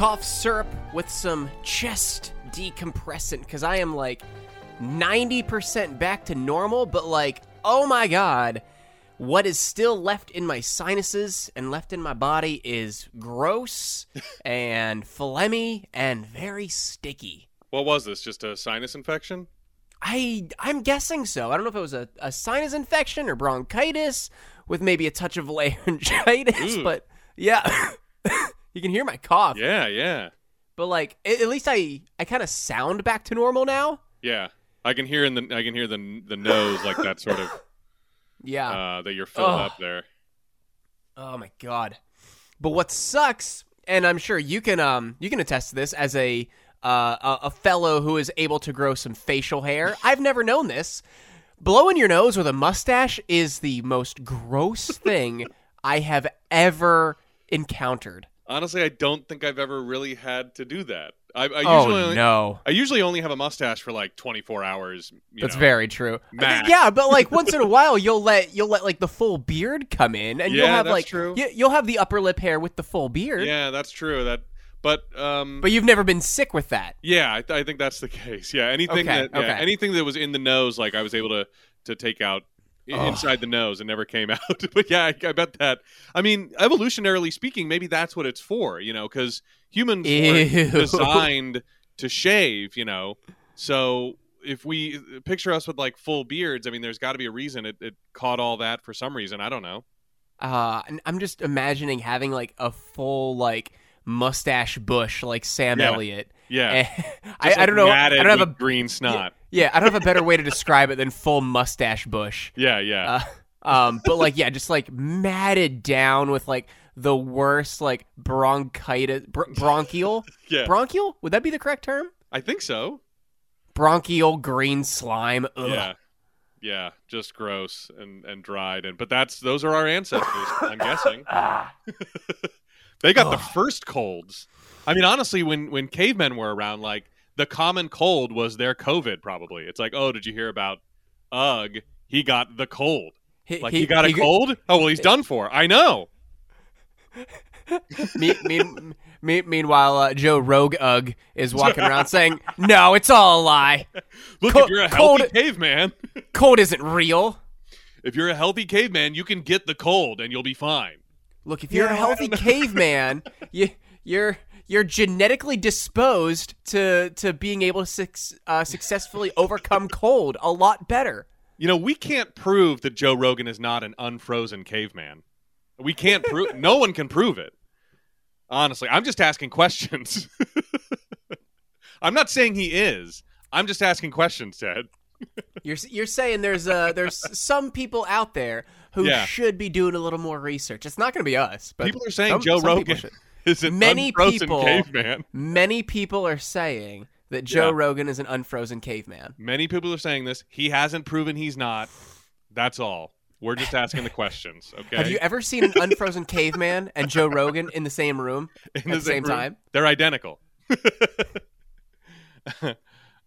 cough syrup with some chest decompressant because I am like 90% back to normal, but like, oh my god, what is still left in my sinuses and left in my body is gross and phlegmy and very sticky. What was this? Just a sinus infection? I I'm guessing so. I don't know if it was a, a sinus infection or bronchitis with maybe a touch of laryngitis, Ooh. but yeah, you can hear my cough. Yeah, yeah, But like, at, least I I kind of sound back to normal now. yeah. I can hear in the I can hear the the nose like that sort of Yeah. uh, that you're filled up there. Oh my god. But what sucks, and I'm sure you can um you can attest to this as a uh, a, a fellow who is able to grow some facial hair. I've never known this. Blowing your nose with a mustache is the most gross thing I have ever encountered. Honestly, I don't think I've ever really had to do that. I, I Oh usually only, no. I usually only have a mustache for like 24 hours. That's know. very true. max. Yeah, but like once in a while, you'll let you'll let like the full beard come in, and you'll have that's like true. You, you'll have the upper lip hair with the full beard. Yeah, that's true. That, but um, But you've never been sick with that. yeah, I, I think that's the case. Yeah, anything Okay, that yeah, okay. anything that was in the nose, like I was able to to take out Ugh. inside the nose and never came out. but yeah, I, I bet that. I mean, evolutionarily speaking, maybe that's what it's for. You know, because humans were designed to shave. You know, so. If we picture us with like full beards, I mean, there's got to be a reason it, it caught all that for some reason. I don't know. Uh, I'm just imagining having like a full like mustache bush like Sam Yeah. Elliott. Yeah, I, Just, I don't know. I don't have a green snot. Yeah. I don't have a better way to describe it than full mustache bush. Yeah, yeah. Uh, um, but like yeah, just like matted down with like the worst like bronchitis, br- bronchial, yeah, bronchial. Would that be the correct term? I think so. Bronchial green slime. Ugh. Yeah, yeah, just gross and and dried. And but that's those are our ancestors. I'm guessing Ah. they got the first colds. I mean, honestly, when when cavemen were around, like the common cold was their COVID. Probably, it's like, oh, did you hear about Ugg? He got the cold. He, Like he, got a he- cold. Oh well, he's done for. I know. Me, mean, me, meanwhile, uh, Joe Rogue Ugg is walking around saying, "No, it's all a lie. Look, Co- if you're a cold- healthy caveman, Cold isn't real. if you're a healthy caveman, you can get the cold and you'll be fine. Look, if you're Yeah, a healthy caveman, you, you're you're genetically disposed to to being able to suc- uh, successfully overcome cold a lot better. You know, we can't prove that Joe Rogan is not an unfrozen caveman. We can't prove. no one can prove it. Honestly, I'm just asking questions. I'm not saying he is. I'm just asking questions, Ted. You're you're saying there's uh there's some people out there who Yeah. should be doing a little more research. It's not going to be us, but People are saying some- Joe some Rogan. Is an Many unfrozen people- caveman. Many people are saying that Joe Yeah. Rogan is an unfrozen caveman. Many people are saying this. He hasn't proven he's not. That's all. We're just asking the questions. Okay. Have you ever seen an unfrozen caveman and Joe Rogan in the same room In at the same room? time? They're identical. uh,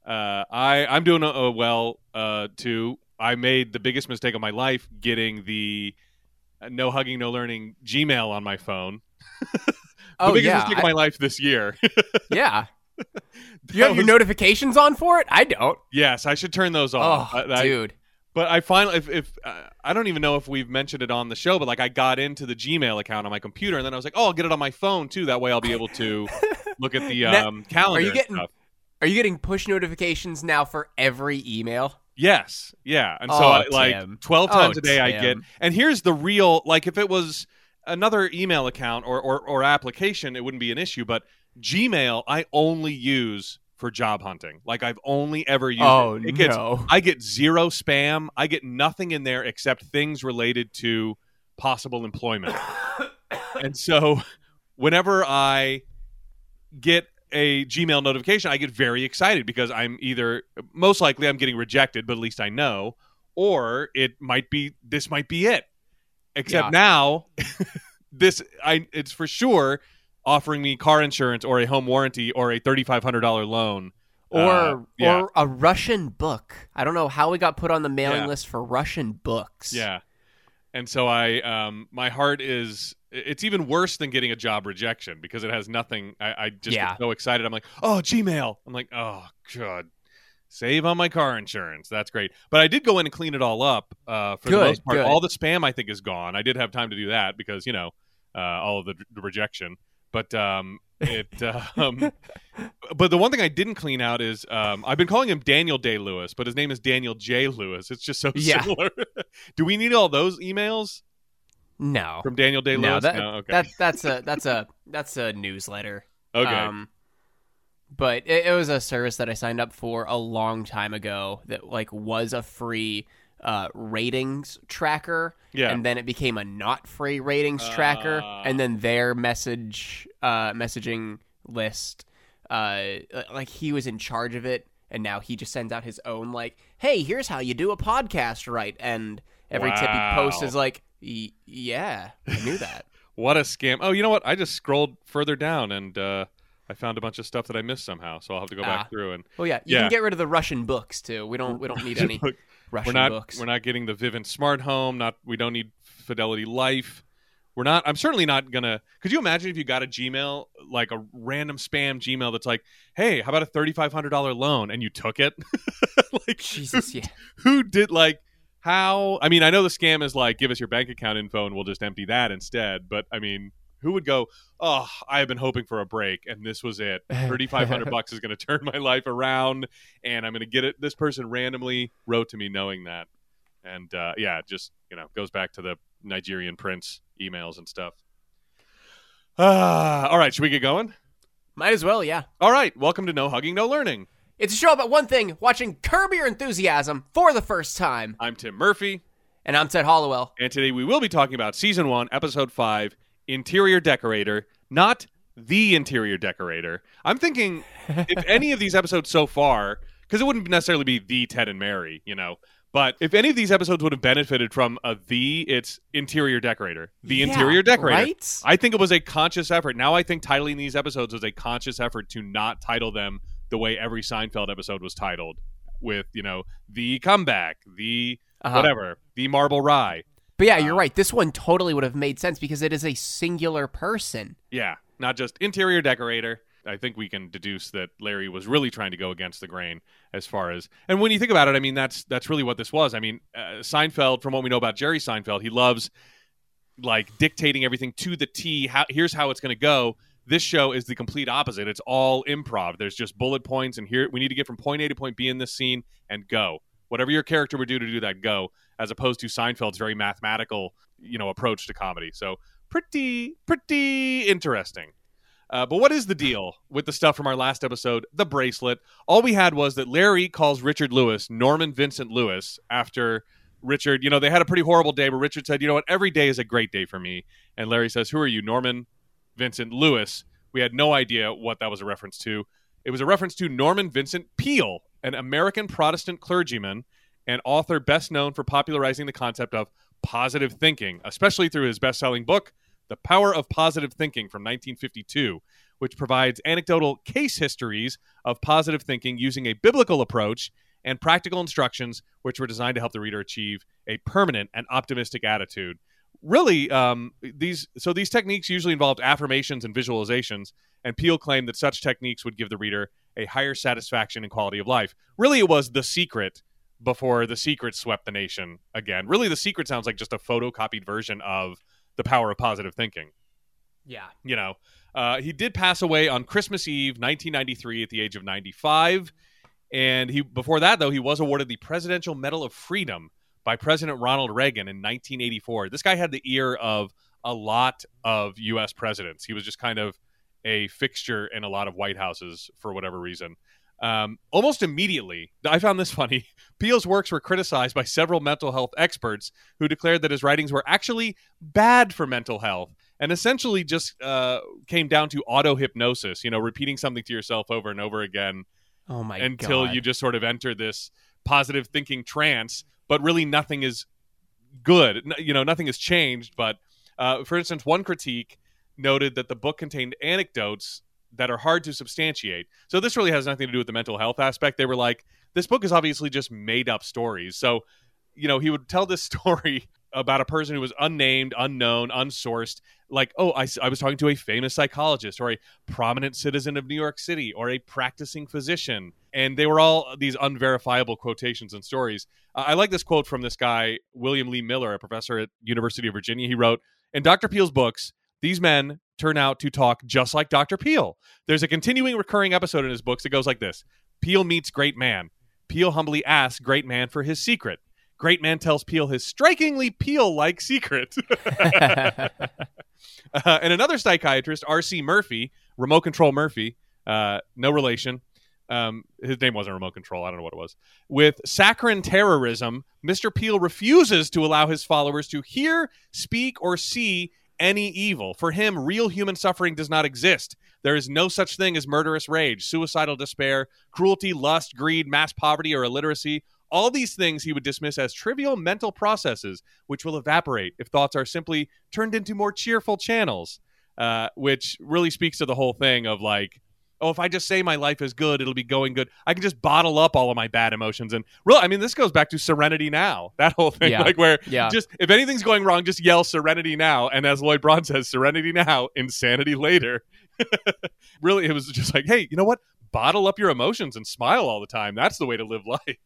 I I'm doing uh, well uh, too. I made the biggest mistake of my life getting the uh, no hugging, no learning Gmail on my phone. The Oh biggest yeah, mistake of my life this year. yeah. You have your notifications on for it? I don't. yes, I should turn those Oh, off. I- I- dude. But I finally, if, if uh, I don't even know if we've mentioned it on the show, but like I got into the Gmail account on my computer, and then I was like, oh, I'll get it on my phone too. That way, I'll be able to look at the Now, um, calendar. are you getting- stuff. Are you getting push notifications now for every email? Yes, yeah, and so Oh, I, like Tim. twelve Oh, times a day I get. And here's the real, like if it was another email account or, or or application, it wouldn't be an issue. But Gmail, I only use for job hunting. Like I've only ever used Oh it. It gets no. I get zero spam. I get nothing in there except things related to possible employment. and so whenever I get a Gmail notification, I get very excited because I'm either most likely I'm getting rejected, but at least I know, or it might be this might be it. Except Yeah. now this I it's for sure offering me car insurance or a home warranty or a $3500 loan. or Uh, yeah. or a Russian book. I don't know how we got put on the mailing Yeah. list for Russian books. Yeah. And so I um my heart is it's even worse than getting a job rejection because it has nothing. I, I just Yeah. get so excited. I'm like, oh, Gmail. I'm like, oh god, save on my car insurance. That's great. But I did go in and clean it all up. Uh, for the most part, good. all the spam I think is gone. I did have time to do that because you know uh, all of the, the rejection. But um, it. um, but the one thing I didn't clean out is um, I've been calling him Daniel Day Lewis, but his name is Daniel J Lewis. It's just so Yeah. similar. do we need all those emails No, from Daniel Day no, Lewis? that, okay. that that's a that's a that's a newsletter. okay. Um, but it, it was a service that I signed up for a long time ago that like was a free uh, ratings tracker, yeah. and then it became a not free ratings tracker, Ah. and then their message uh, messaging list, uh, like he was in charge of it, and now he just sends out his own like, hey, here's how you do a podcast right, and every tip he posts is like, yeah, I knew that. What a scam! Oh, you know what? I just scrolled further down and uh, I found a bunch of stuff that I missed somehow. So I'll have to go Ah. back through and Well, yeah, you Yeah. can get rid of the Russian books too. We don't we don't need any Look, Russian we're not books. we're not getting the Vivint Smart Home. Not we don't need Fidelity Life. We're not. I'm certainly not gonna. Could you imagine if you got a Gmail like a random spam Gmail that's like, "Hey, how about a thirty five hundred dollar loan?" and you took it? like Jesus, yeah. who did like how i mean i know the scam is like give us your bank account info and we'll just empty that instead but i mean who would go oh i've been hoping for a break and this was it. 3500 bucks is going to turn my life around and i'm going to get it. This person randomly wrote to me knowing that. And uh, yeah it just you know goes back to the nigerian prince emails and stuff. Uh, all right should we get going? Might as well, yeah. all right welcome to no hugging no learning. It's a show about one thing: watching Curb Your Enthusiasm for the first time. i'm tim murphy. And I'm Ted Hollowell. And today we will be talking about season one, episode five, Interior Decorator, not the Interior Decorator. I'm thinking if any of these episodes so far, because it wouldn't necessarily be the Ted and Mary, you know, but if any of these episodes would have benefited from a the, it's Interior Decorator. The Yeah, Interior Decorator. right? I think it was a conscious effort. Now I think titling these episodes was a conscious effort to not title them the way every Seinfeld episode was titled with, you know, the comeback, the Uh-huh. whatever, the marble rye. But yeah, you're Uh, right. This one totally would have made sense because it is a singular person. Yeah, not just interior decorator. I think we can deduce that Larry was really trying to go against the grain as far as and when you think about it, I mean that's that's really what this was. I mean, uh, Seinfeld, from what we know about Jerry Seinfeld, he loves like dictating everything to the T. How, here's how it's going to go. This show is the complete opposite. It's all improv. There's just bullet points, and here we need to get from point A to point B in this scene and go. Whatever your character would do to do that, go. As opposed to Seinfeld's very mathematical, you know, approach to comedy. So pretty, pretty interesting. Uh, but what is the deal with the stuff from our last episode, the bracelet? All we had was that Larry calls Richard Lewis Norman Vincent Lewis after Richard. You know, they had a pretty horrible day, but Richard said, "You know what? Every day is a great day for me." And Larry says, "Who are you, Norman Vincent Lewis?" We had no idea what that was a reference to. It was a reference to Norman Vincent Peale, an American Protestant clergyman and author best known for popularizing the concept of positive thinking, especially through his best-selling book, The Power of Positive Thinking from 1952, which provides anecdotal case histories of positive thinking using a biblical approach and practical instructions which were designed to help the reader achieve a permanent and optimistic attitude. Really, um, these so these techniques usually involved affirmations and visualizations, and Peale claimed that such techniques would give the reader a higher satisfaction and quality of life. Really, it was the secret before the secret swept the nation again. Really, the secret sounds like just a photocopied version of the power of positive thinking Yeah. you know uh, he did pass away on christmas eve 1993 at the age of 95 and he before that though he was awarded the presidential medal of freedom by president ronald reagan in 1984 this guy had the ear of a lot of us presidents he was just kind of a fixture in a lot of white houses for whatever reason um, almost immediately i found this funny peale's works were criticized by several mental health experts who declared that his writings were actually bad for mental health and essentially just uh, came down to auto hypnosis. You know, repeating something to yourself over and over again Oh my until god. you just sort of enter this positive thinking trance. But really, nothing is good. You know, nothing has changed. But uh, for instance, one critique noted that the book contained anecdotes that are hard to substantiate. So this really has nothing to do with the mental health aspect. They were like, this book is obviously just made up stories. So, you know, he would tell this story about a person who was unnamed, unknown, unsourced. Like, oh, I, I was talking to a famous psychologist or a prominent citizen of New York City or a practicing physician. And they were all these unverifiable quotations and stories. Uh, I like this quote from this guy, William Lee Miller, a professor at University of Virginia. He wrote, in Dr. Peale's books, these men turn out to talk just like Dr. Peale. There's a continuing recurring episode in his books that goes like this Peale meets great man. Peale humbly asks great man for his secret. Great man tells Peale his strikingly Peale like secret. uh, and another psychiatrist, R.C. Murphy, remote control Murphy, uh, no relation. Um, his name wasn't remote control. I don't know what it was. With saccharine terrorism, Mr. Peale refuses to allow his followers to hear, speak, or see any evil. For him, real human suffering does not exist. There is no such thing as murderous rage, suicidal despair, cruelty, lust, greed, mass poverty, or illiteracy. All these things he would dismiss as trivial mental processes, which will evaporate if thoughts are simply turned into more cheerful channels. Uh, which really speaks to the whole thing of like, oh, if I just say my life is good, it'll be going good. I can just bottle up all of my bad emotions. And really, I mean, this goes back to Serenity Now, that whole thing, Yeah. like where Yeah. just if anything's going wrong, just yell Serenity Now. And as Lloyd Braun says, Serenity Now, insanity later. really, it was just like, hey, you know what? Bottle up your emotions and smile all the time. That's the way to live life.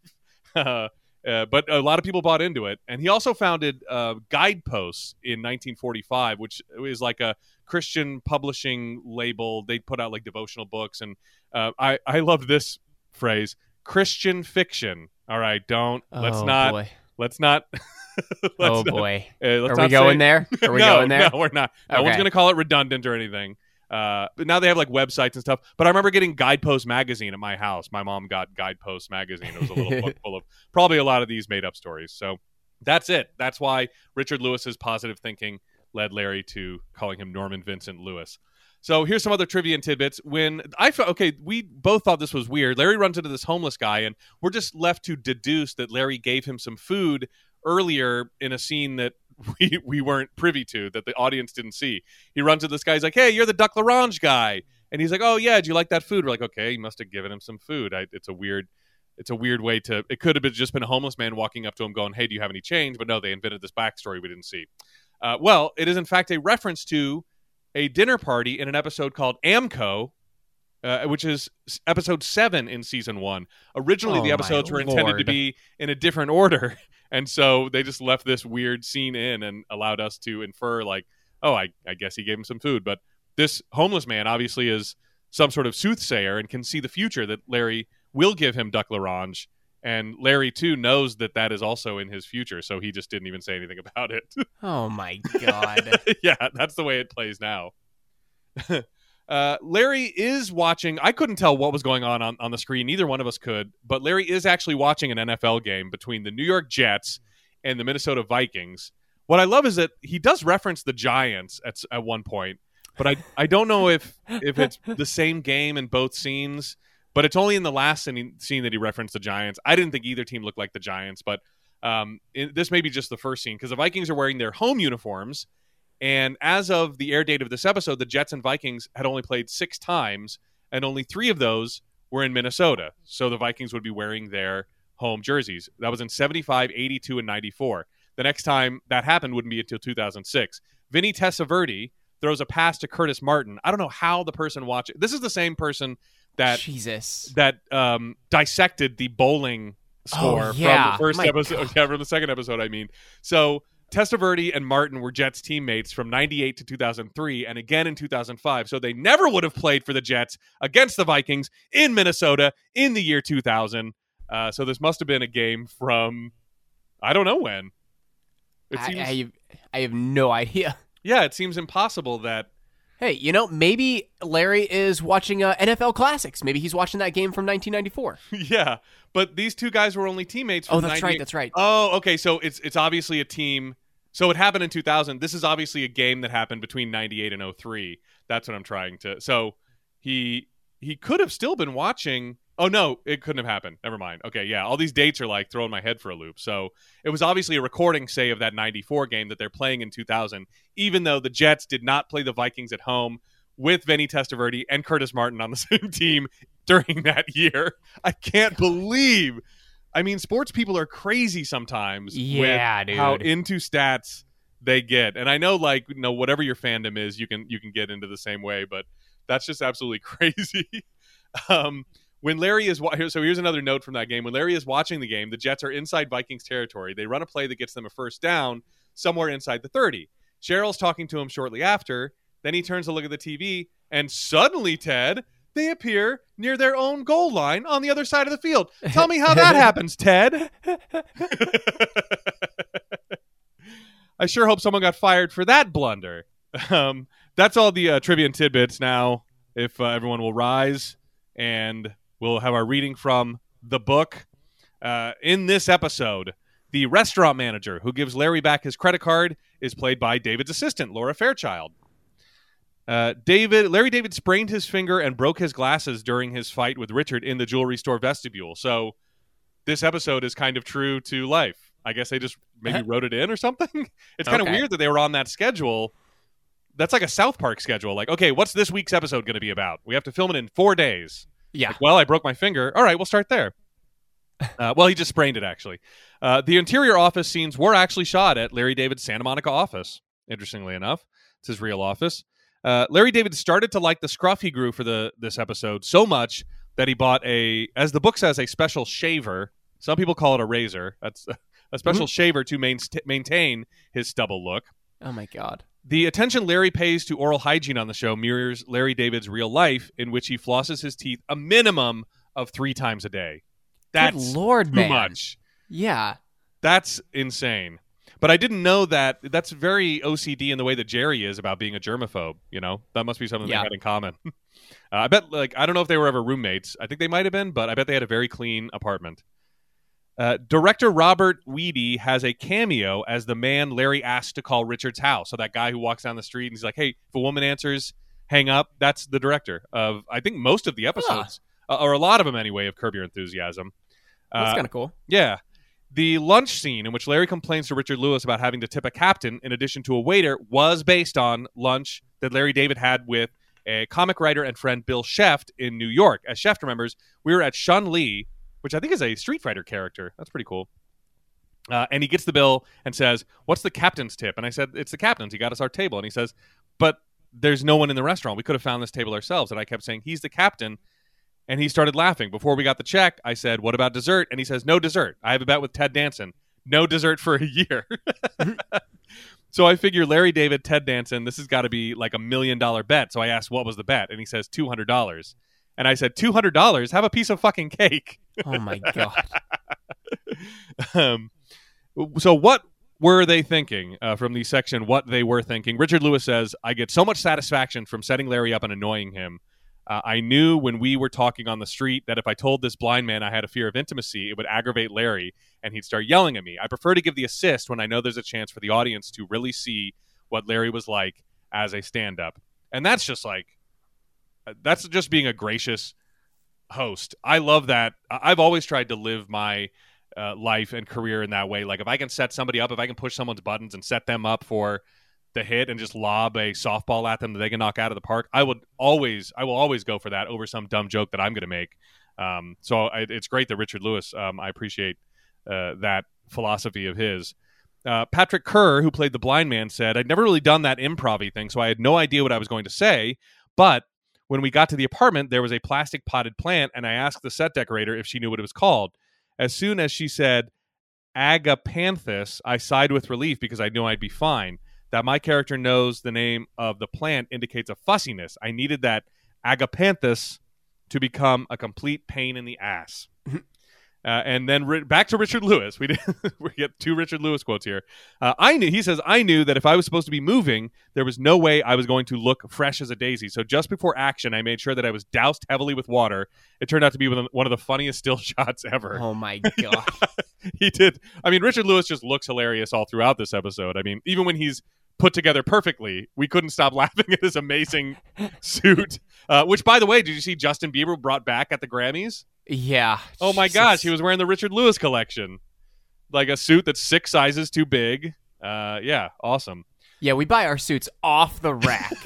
uh, uh, but a lot of people bought into it. And he also founded uh, Guideposts in 1945, which is like a Christian publishing label. They put out like devotional books. And uh, I, I love this phrase Christian fiction. All right, don't, let's oh, not, Boy. let's not. let's Oh boy. uh, let's Are we going say- there? Are we no, going there? No, we're not. No one's going to call it redundant or anything. Uh, but now they have like websites and stuff. But I remember getting Guidepost magazine at my house. My mom got Guidepost magazine. It was a little book full of probably a lot of these made up stories. So that's it. That's why Richard Lewis's positive thinking led Larry to calling him Norman Vincent Lewis. So here's some other trivia and tidbits. When I felt okay, we both thought this was weird. Larry runs into this homeless guy, and we're just left to deduce that Larry gave him some food earlier in a scene that we we weren't privy to, that the audience didn't see. He runs to this guy. He's like, "Hey, you're the Duck L'Orange guy," and he's like, "Oh yeah, do you like that food?" We're like, "Okay, he must have given him some food." I, it's a weird. It's a weird way to. It could have been just been a homeless man walking up to him, going, "Hey, do you have any change?" But no, they invented this backstory we didn't see. Uh, well, it is in fact a reference to a dinner party in an episode called AAMCO, uh, which is episode seven in season one. Originally, Oh, the episodes were intended to be in a different order, and so they just left this weird scene in and allowed us to infer, like, oh, I, I guess he gave him some food. But this homeless man obviously is some sort of soothsayer and can see the future that Larry will give him Duck L'Orange. And Larry too knows that that is also in his future, so he just didn't even say anything about it. Oh my god. yeah, that's the way it plays now. uh, Larry is watching. I couldn't tell what was going on, on on the screen. Neither one of us could. But Larry is actually watching an NFL game between the New York Jets and the Minnesota Vikings. What I love is that he does reference the Giants at at one point, but I I don't know if if it's the same game in both scenes. But it's only in the last scene, that he referenced the Giants. I didn't think either team looked like the Giants, but um, it, this may be just the first scene because the Vikings are wearing their home uniforms. And as of the air date of this episode, the Jets and Vikings had only played six times, and only three of those were in Minnesota. So the Vikings would be wearing their home jerseys. That was in 75, 82, and 94. The next time that happened wouldn't be until 2006. Vinny Testaverde throws a pass to Curtis Martin. I don't know how the person watching this is the same person that Jesus. that um, dissected the bowling score Oh, yeah. from the first My episode, yeah, from the second episode. I mean, so Testaverde and Martin were Jets teammates from '98 to 2003, and again in 2005. So they never would have played for the Jets against the Vikings in Minnesota in the year 2000. Uh, so this must have been a game from I don't know when. It I, seems, I, have, I have no idea. yeah, it seems impossible that Hey, you know, maybe Larry is watching uh, NFL Classics. Maybe he's watching that game from 1994. yeah, but these two guys were only teammates. From Oh, that's 98 right. That's right. Oh, okay. So it's it's obviously a team. So it happened in 2000. This is obviously a game that happened between 98 and 03. That's what I'm trying to. So he he could have still been watching. Oh no, it couldn't have happened. Never mind. Okay, yeah. All these dates are like throwing my head for a loop. So it was obviously a recording, say, of that 94 game that they're playing in 2000, even though the Jets did not play the Vikings at home with Vinny Testaverde and Curtis Martin on the same team during that year. I can't believe I mean, sports people are crazy sometimes. Yeah, with dude. How into stats they get, and I know, like, you know, whatever your fandom is, you can you can get into the same way, but that's just absolutely crazy. um, when Larry is wa- so here's another note from that game. When Larry is watching the game, the Jets are inside Vikings territory. They run a play that gets them a first down somewhere inside the 30. Cheryl's talking to him shortly after. Then he turns to look at the TV, and suddenly, Ted, they appear near their own goal line on the other side of the field. Tell me how that happens, Ted. I sure hope someone got fired for that blunder. Um, that's all the uh, trivia and tidbits. Now, if uh, everyone will rise and we'll have our reading from the book. Uh, in this episode, the restaurant manager who gives Larry back his credit card is played by David's assistant, Laura Fairchild. Uh, David, Larry David sprained his finger and broke his glasses during his fight with Richard in the jewelry store vestibule. So, this episode is kind of true to life. I guess they just maybe wrote it in or something. It's kind of weird that they were on that schedule. That's like a South Park schedule. Like, okay, what's this week's episode going to be about? We have to film it in four days. Yeah. Like, well, I broke my finger. All right, we'll start there. Uh, well, he just sprained it, actually. Uh, the interior office scenes were actually shot at Larry David's Santa Monica office, interestingly enough. It's his real office. Uh, Larry David started to like the scruff he grew for the this episode so much that he bought a, as the book says, a special shaver. Some people call it a razor. That's a special shaver to main, maintain his stubble look. Oh my god. The attention Larry pays to oral hygiene on the show mirrors Larry David's real life, in which he flosses his teeth a minimum of three times a day. That's Good lord, too man. much. Yeah. That's insane. But I didn't know that. That's very OCD in the way that Jerry is about being a germaphobe. You know, that must be something Yeah. they had in common. uh, I bet, like, I don't know if they were ever roommates. I think they might have been, but I bet they had a very clean apartment. Uh, director Robert Weide has a cameo as the man Larry asked to call Richard's house. So that guy who walks down the street and he's like, "Hey, if a woman answers, hang up." That's the director of I think most of the episodes, uh, or a lot of them anyway, of Curb Your Enthusiasm. That's Uh, kind of cool. yeah. The lunch scene in which Larry complains to Richard Lewis about having to tip a captain in addition to a waiter was based on lunch that Larry David had with a comic writer and friend Bill Scheft in New York. As Scheft remembers, we were at Shun Lee, which I think is a Street Fighter character. That's pretty cool. Uh, and he gets the bill and says, "What's the captain's tip?" And I said, "It's the captain's. He got us our table." And he says, "But there's no one in the restaurant. We could have found this table ourselves." And I kept saying, "He's the captain." And he started laughing. Before we got the check, I said, What about dessert? And he says, No dessert. I have a bet with Ted Danson. No dessert for a year. so I figure Larry David, Ted Danson, this has got to be like a million dollar bet. So I asked, What was the bet? And he says, $200. And I said, $200? Have a piece of fucking cake. Oh my god. um, so what were they thinking uh, from the section what they were thinking richard lewis says i get so much satisfaction from setting larry up and annoying him uh, i knew when we were talking on the street that if i told this blind man i had a fear of intimacy it would aggravate larry and he'd start yelling at me i prefer to give the assist when i know there's a chance for the audience to really see what larry was like as a stand-up and that's just like that's just being a gracious host i love that i've always tried to live my uh, life and career in that way. Like if I can set somebody up, if I can push someone's buttons and set them up for the hit and just lob a softball at them that they can knock out of the park, I would always, I will always go for that over some dumb joke that I'm going to make. Um, so I, it's great that Richard Lewis, um, I appreciate uh, that philosophy of his. Uh, Patrick Kerr, who played the blind man, said, I'd never really done that improv thing, so I had no idea what I was going to say. But when we got to the apartment, there was a plastic potted plant, and I asked the set decorator if she knew what it was called. As soon as she said agapanthus, I sighed with relief because I knew I'd be fine. That my character knows the name of the plant indicates a fussiness. I needed that agapanthus to become a complete pain in the ass. Uh, and then ri- back to Richard Lewis. We did, we get two Richard Lewis quotes here. Uh, I knew he says I knew that if I was supposed to be moving, there was no way I was going to look fresh as a daisy. So just before action, I made sure that I was doused heavily with water. It turned out to be one of- the funniest still shots ever. Oh my god. he did. I mean, Richard Lewis just looks hilarious all throughout this episode. I mean, even when he's put together perfectly, we couldn't stop laughing at his amazing suit. Uh, which, by the way, did you see Justin Bieber brought back at the Grammys? Yeah. Oh my Jesus. gosh, he was wearing the Richard Lewis collection, like a suit that's six sizes too big. Uh, yeah, awesome. Yeah, we buy our suits off the rack.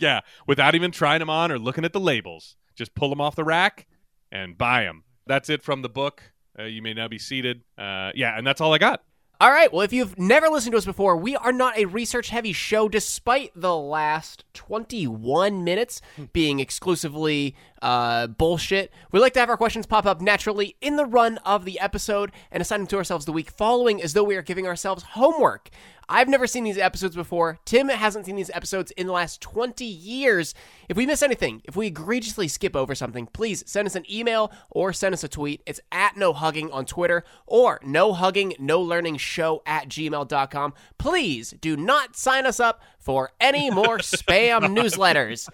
Yeah, without even trying them on or looking at the labels, just pull them off the rack and buy them. That's it from the book. Uh, you may now be seated. Uh, yeah, and that's all I got. All right. Well, if you've never listened to us before, we are not a research heavy show, despite the last 21 minutes being exclusively uh, bullshit. We like to have our questions pop up naturally in the run of the episode and assign them to ourselves the week following as though we are giving ourselves homework. I've never seen these episodes before. Tim hasn't seen these episodes in the last 20 years. If we miss anything, if we egregiously skip over something, please send us an email or send us a tweet. It's at no hugging on Twitter or no hugging, no learning show at gmail.com. Please do not sign us up for any more spam newsletters.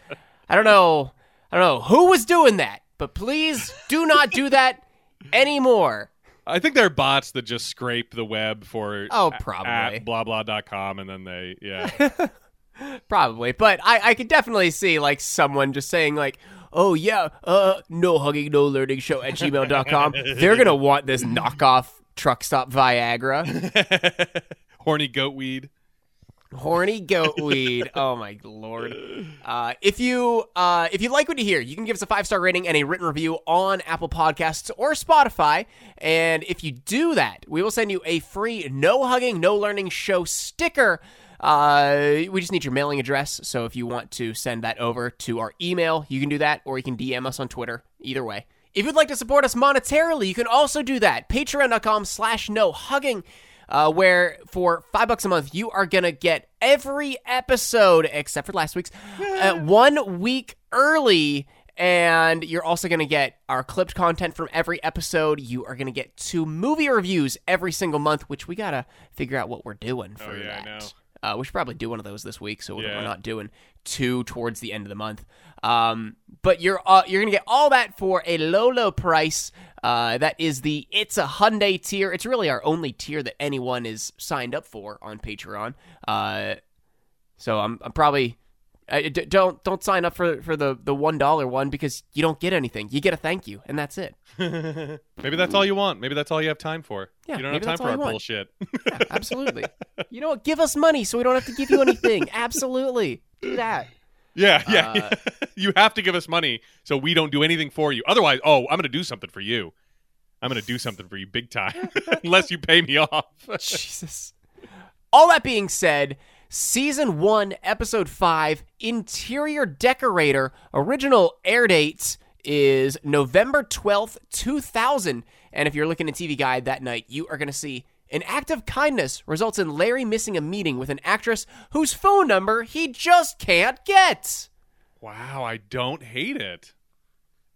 I don't know. I don't know who was doing that, but please do not do that anymore. I think there are bots that just scrape the web for Oh, probably. at blah blah.com and then they yeah. Probably, but I, I could definitely see like someone just saying like, "Oh yeah, uh, no hugging, no learning show at gmail.com. They're gonna want this knockoff truck stop Viagra, Horny goat weed. Horny goat weed. Oh my lord! Uh, if you uh, if you like what you hear, you can give us a five star rating and a written review on Apple Podcasts or Spotify. And if you do that, we will send you a free no hugging, no learning show sticker. Uh, we just need your mailing address. So if you want to send that over to our email, you can do that, or you can DM us on Twitter. Either way. If you'd like to support us monetarily, you can also do that. Patreon.com slash no hugging. Uh, where for five bucks a month, you are gonna get every episode except for last week's uh, one week early, and you're also gonna get our clipped content from every episode. You are gonna get two movie reviews every single month, which we gotta figure out what we're doing for Oh, yeah, I that. know. Uh, we should probably do one of those this week, so Yeah. we're not doing two towards the end of the month. Um, but you're uh, you're gonna get all that for a low low price. Uh, that is the it's a Hyundai tier. It's really our only tier that anyone is signed up for on Patreon. Uh, so I'm I'm probably. I, don't don't sign up for for the the one dollar one because you don't get anything. You get a thank you, and that's it. Maybe that's all you want. Maybe that's all you have time for. Yeah, you don't have time for our bullshit. Yeah, absolutely. you know what? Give us money so we don't have to give you anything. Absolutely, do that. yeah, yeah. Uh, you have to give us money so we don't do anything for you. Otherwise, oh, I'm going to do something for you. I'm going to do something for you big time unless you pay me off. Jesus. All that being said, season one, episode five, interior decorator, original air dates is November 12th, 2000. And if you're looking at TV Guide that night, you are going to see an act of kindness results in Larry missing a meeting with an actress whose phone number he just can't get. Wow, I don't hate it.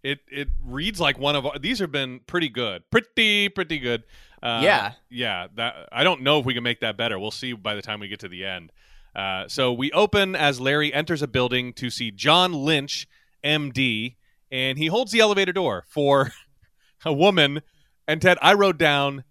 It it reads like one of these have been pretty good, pretty pretty good. Uh, Yeah. yeah. That I don't know if we can make that better. We'll see by the time we get to the end. Uh, so we open as Larry enters a building to see John Lynch, M.D., and he holds the elevator door for a woman. And Ted, I wrote down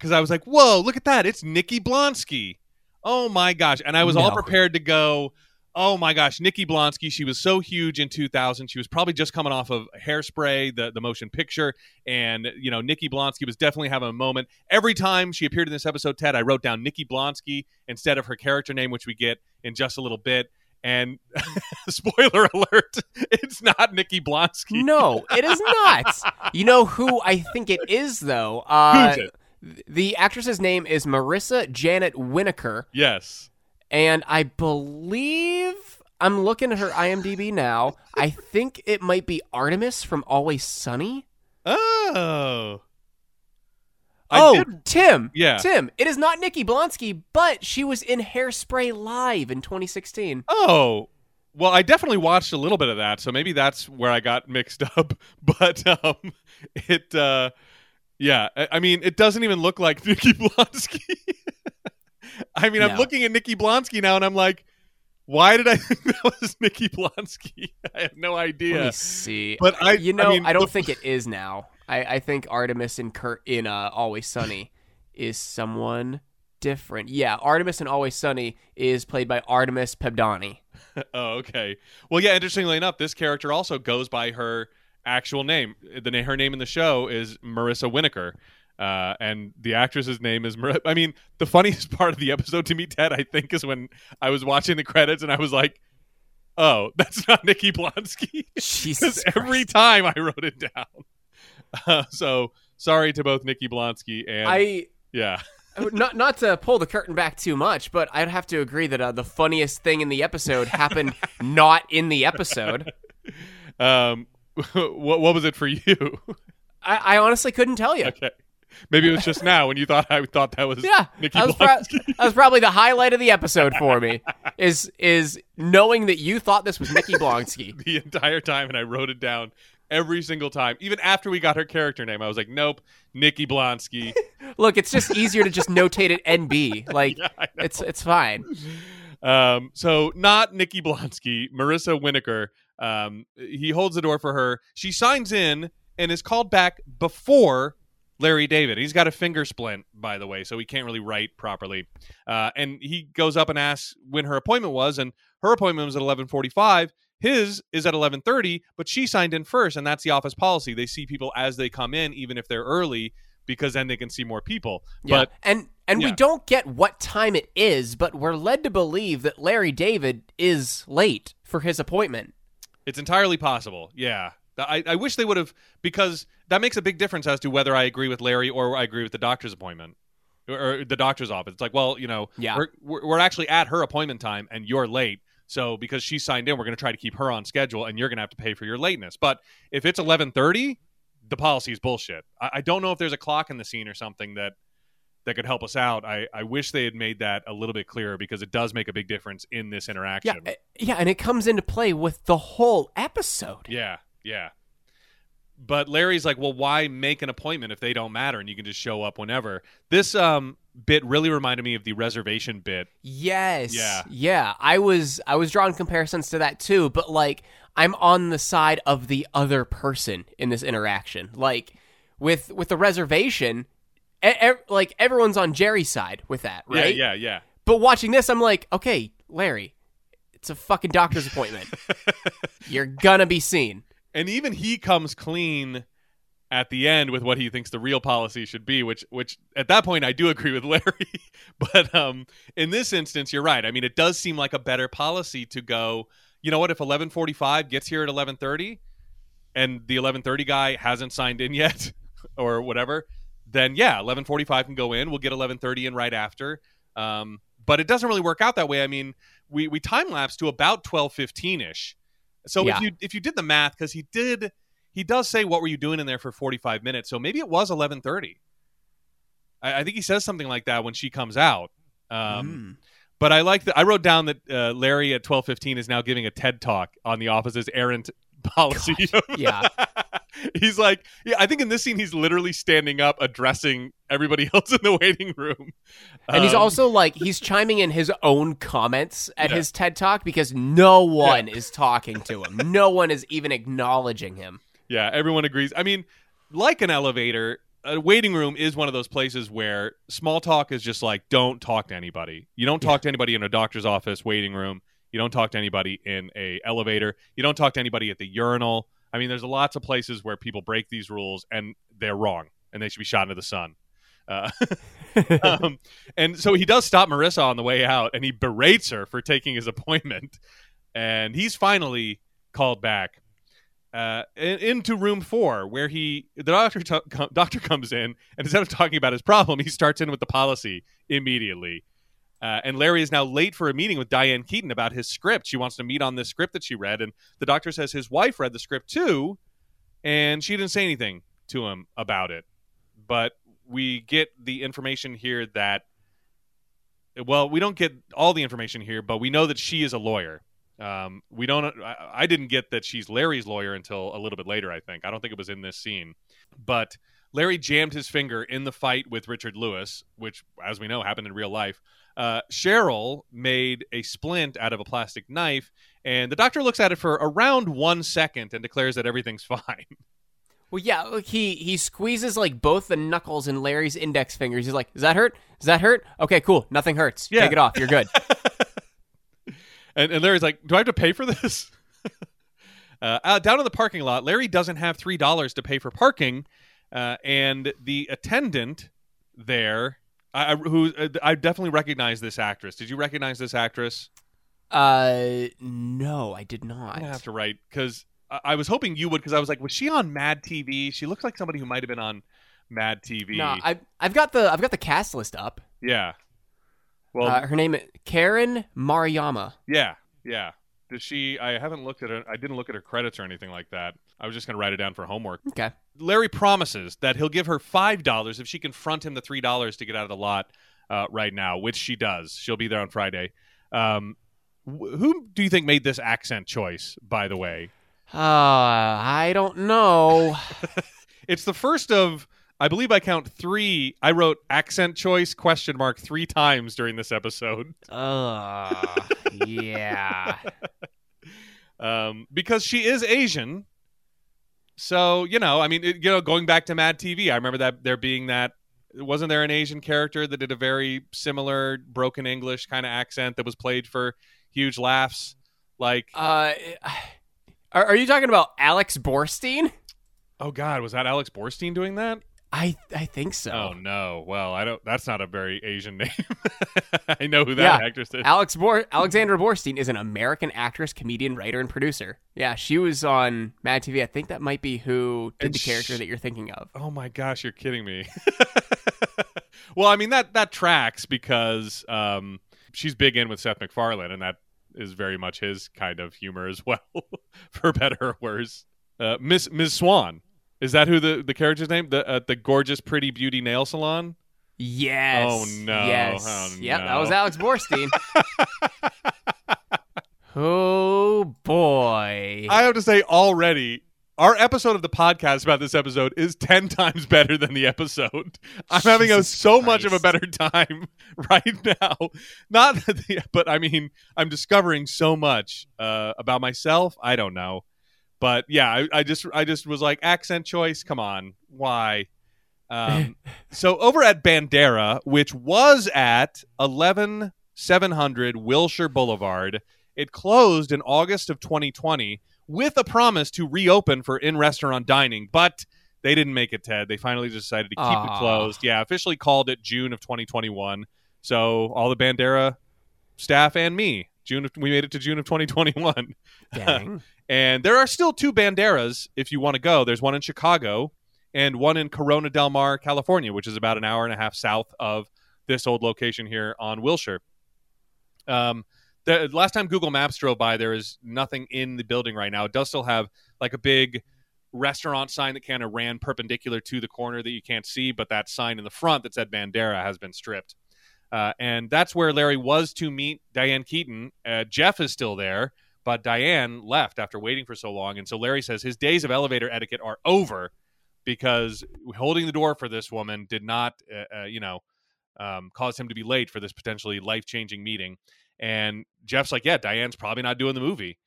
because I was like, "Whoa, look at that! It's Nikki Blonsky." Oh my gosh! And I was all prepared to go. Oh my gosh, Nikki Blonsky, she was so huge in 2000. She was probably just coming off of Hairspray, the, the motion picture. And, you know, Nikki Blonsky was definitely having a moment. Every time she appeared in this episode, Ted, I wrote down Nikki Blonsky instead of her character name, which we get in just a little bit. And spoiler alert, it's not Nikki Blonsky. No, it is not. you know who I think it is, though? Uh, Who's it? Th- The actress's name is Marissa Janet Winokur, Yes. and I believe I'm looking at her IMDb now. I think it might be Artemis from Always Sunny. Oh. I oh, did- Tim. Yeah. Tim. It is not Nikki Blonsky, but she was in Hairspray Live in 2016. Oh, well, I definitely watched a little bit of that, so maybe that's where I got mixed up. But um, it, uh, yeah, I, I mean, it doesn't even look like Nikki Blonsky. I mean, I'm looking at Nikki Blonsky now, and I'm like, why did I think that was Nikki Blonsky? I have no idea. Let me see. But I- you know, I, mean, don't the- think it is now. I, I think Artemis in Kurt in uh, Always Sunny is someone different. Yeah, Artemis in Always Sunny is played by Artemis Pebdani. oh, okay. Well, yeah. Interestingly enough, this character also goes by her actual name. The her name in the show is Marissa Winokur, uh, and the actress's name is. Mar- I mean, the funniest part of the episode to me, Ted, I think, is when I was watching the credits and I was like, "Oh, that's not Nikki Blonsky." Jesus Because every time I wrote it down. Uh, so sorry to both Nikki Blonsky and I yeah. not not to pull the curtain back too much, but I'd have to agree that uh, the funniest thing in the episode happened not in the episode. Um, what what was it for you? I, I honestly couldn't tell you. okay, maybe it was just now when you thought I thought that was Yeah, Nikki that was, pro- that was probably the highlight of the episode for me. Is is knowing that you thought this was Nikki Blonsky. the entire time, and I wrote it down every single time. Even after we got her character name, I was like, nope, Nikki Blonsky. Look, it's just easier to just notate it NB. Like Yeah, it's it's fine. Um, so not Nikki Blonsky, Marissa Winokur. Um, he holds the door for her. She signs in and is called back before Larry David. He's got a finger splint, by the way, so he can't really write properly. Uh, and he goes up and asks when her appointment was, and her appointment was at eleven forty-five. His is at eleven thirty, but she signed in first, and that's the office policy. They see people as they come in, even if they're early, because then they can see more people. Yeah. But and and we don't get what time it is, but we're led to believe that Larry David is late for his appointment. It's entirely possible. Yeah. I, I wish they would have because that makes a big difference as to whether I agree with Larry or I agree with the doctor's appointment or, the doctor's office. It's like, well, you know, Yeah. we're, we're we're actually at her appointment time and you're late. So because she signed in, we're going to try to keep her on schedule and you're going to have to pay for your lateness. But if it's 11:30, the policy is bullshit. I, I don't know if there's a clock in the scene or something that that could help us out. I, I wish they had made that a little bit clearer because it does make a big difference in this interaction. Yeah, yeah, and it comes into play with the whole episode. Yeah, yeah. But Larry's like, well, why make an appointment if they don't matter and you can just show up whenever? This um bit really reminded me of the reservation bit. Yes. Yeah. Yeah. I was I was drawing comparisons to that too, but like I'm on the side of the other person in this interaction. Like with with the reservation, e- like everyone's on Jerry's side with that, right? Yeah, yeah, yeah. But watching this, I'm like, okay, Larry, it's a fucking doctor's appointment. You're gonna be seen. And even he comes clean at the end with what he thinks the real policy should be, which which at that point I do agree with Larry. but um in this instance, you're right. I mean, it does seem like a better policy to go, you know what, if 11:45 gets here at 11:30 and the 11:30 guy hasn't signed in yet or whatever, then yeah, 11:45 can go in. We'll get 11:30 in right after. Um but it doesn't really work out that way. I mean, we we time lapse to about 12:15ish. So Yeah. if you if you did the math cuz he did he does say what were you doing in there for 45 minutes. So maybe it was 11:30. I, I think he says something like that when she comes out. Um, Mm. But I like that. I wrote down that uh, Larry at 12:15 is now giving a TED talk on the office's errant policy. yeah. he's like, yeah. I think in this scene he's literally standing up, addressing everybody else in the waiting room. And he's Um, also like he's chiming in his own comments at Yeah. his TED talk because no one is talking to him. No one is even acknowledging him. Yeah, everyone agrees. I mean, like an elevator, a waiting room is one of those places where small talk is just like don't talk to anybody. You don't talk to anybody in a doctor's office waiting room. You don't talk to anybody in a elevator. You don't talk to anybody at the urinal. I mean, there's a lots of places where people break these rules and they're wrong and they should be shot into the sun. Uh, um, and so he does stop Marissa on the way out and he berates her for taking his appointment. And he's finally called back uh, into room four, where he the doctor t- com- doctor comes in and instead of talking about his problem, he starts in with the policy immediately. Uh, and Larry is now late for a meeting with Diane Keaton about his script. She wants to meet on this script that she read, and the doctor says his wife read the script too, and she didn't say anything to him about it. But we get the information here that, well, we don't get all the information here, but we know that she is a lawyer. Um, we don't. I, I didn't get that she's Larry's lawyer until a little bit later. I think I don't think it was in this scene, but Larry jammed his finger in the fight with Richard Lewis, which, as we know, happened in real life. Uh, Cheryl made a splint out of a plastic knife, and the doctor looks at it for around one second and declares that everything's fine. Well, yeah, look, he he squeezes like both the knuckles in Larry's index fingers. He's like, "Does that hurt? Does that hurt? Okay, cool. Nothing hurts. Yeah. Take it off. You're good." and, and Larry's like, "Do I have to pay for this?" uh, out down in the parking lot, Larry doesn't have three dollars to pay for parking, uh, and the attendant there, I, I- who uh, I definitely recognize this actress. Did you recognize this actress? uh, no, I did not. I'm have to write because I, I was hoping you would because I was like, was she on Mad TV? She looks like somebody who might have been on Mad TV. No, I I've got the I've got the cast list up. yeah. Well, uh, her name is Karen Maruyama. yeah, yeah. Does she? I haven't looked at her. I didn't look at her credits or anything like that. I was just gonna write it down for homework. Okay. Larry promises that he'll give her five dollars if she can front him the three dollars to get out of the lot uh, right now, which she does. She'll be there on Friday. Um, wh- who do you think made this accent choice? By the way, Uh, I don't know. it's the first of I believe I count three. I wrote accent choice question mark three times during this episode uh, yeah. um, because she is Asian. So you know, I mean, it, you know, going back to Mad TV, I remember that there being that. Wasn't there an Asian character that did a very similar broken English kind of accent that was played for huge laughs? Like, Uh, are, are you talking about Alex Borstein? oh God, was that Alex Borstein doing that? I I think so. Oh no. Well, I don't. That's not a very Asian name. I know who that Yeah. actress is. Alex Bor- Alexandra Borstein is an American actress, comedian, writer, and producer. Yeah, she was on Mad TV. I think that might be who did And the character that you're thinking of. Oh my gosh, you're kidding me. well, I mean that that tracks because um, she's big in with Seth MacFarlane, and that is very much his kind of humor as well, for better or worse. Uh, Miss Ms. Swan is that who the the character's name? The uh, the gorgeous, pretty beauty nail salon. Yes. Oh, no. Yes. Oh, yep, that was Alex Borstein. oh boy. I have to say already. Our episode of the podcast about this episode is 10 times better than the episode. I'm having a, Jesus so much of a better time right now. Not that the, but I mean, I'm discovering so much uh, about myself. I don't know. But yeah, I, I just I just was like accent choice, come on. Why? Um, so over at Bandera, which was at 11700 Wilshire Boulevard, it closed in August of 2020 with a promise to reopen for in-restaurant dining, but they didn't make it, Ted. They finally decided to keep it closed. Yeah, officially called it June of 2021. So all the Bandera staff and me, June of, we made it to June of 2021. Dang. And there are still two Banderas if you want to go. There's one in Chicago and one in Corona del Mar, California, which is about an hour and a half south of this old location here on Wilshire. Um, the last time Google Maps drove by, there is nothing in the building right now. It does still have like a big restaurant sign that kind of ran perpendicular to the corner that you can't see, but that sign in the front that said Bandera has been stripped. Uh, and that's where Larry was to meet Diane Keaton. Uh, Jeff is still there, but Diane left after waiting for so long. And so Larry says his days of elevator etiquette are over because holding the door for this woman did not, uh, uh, you know, um, cause him to be late for this potentially life changing meeting. And Jeff's like, yeah, Diane's probably not doing the movie.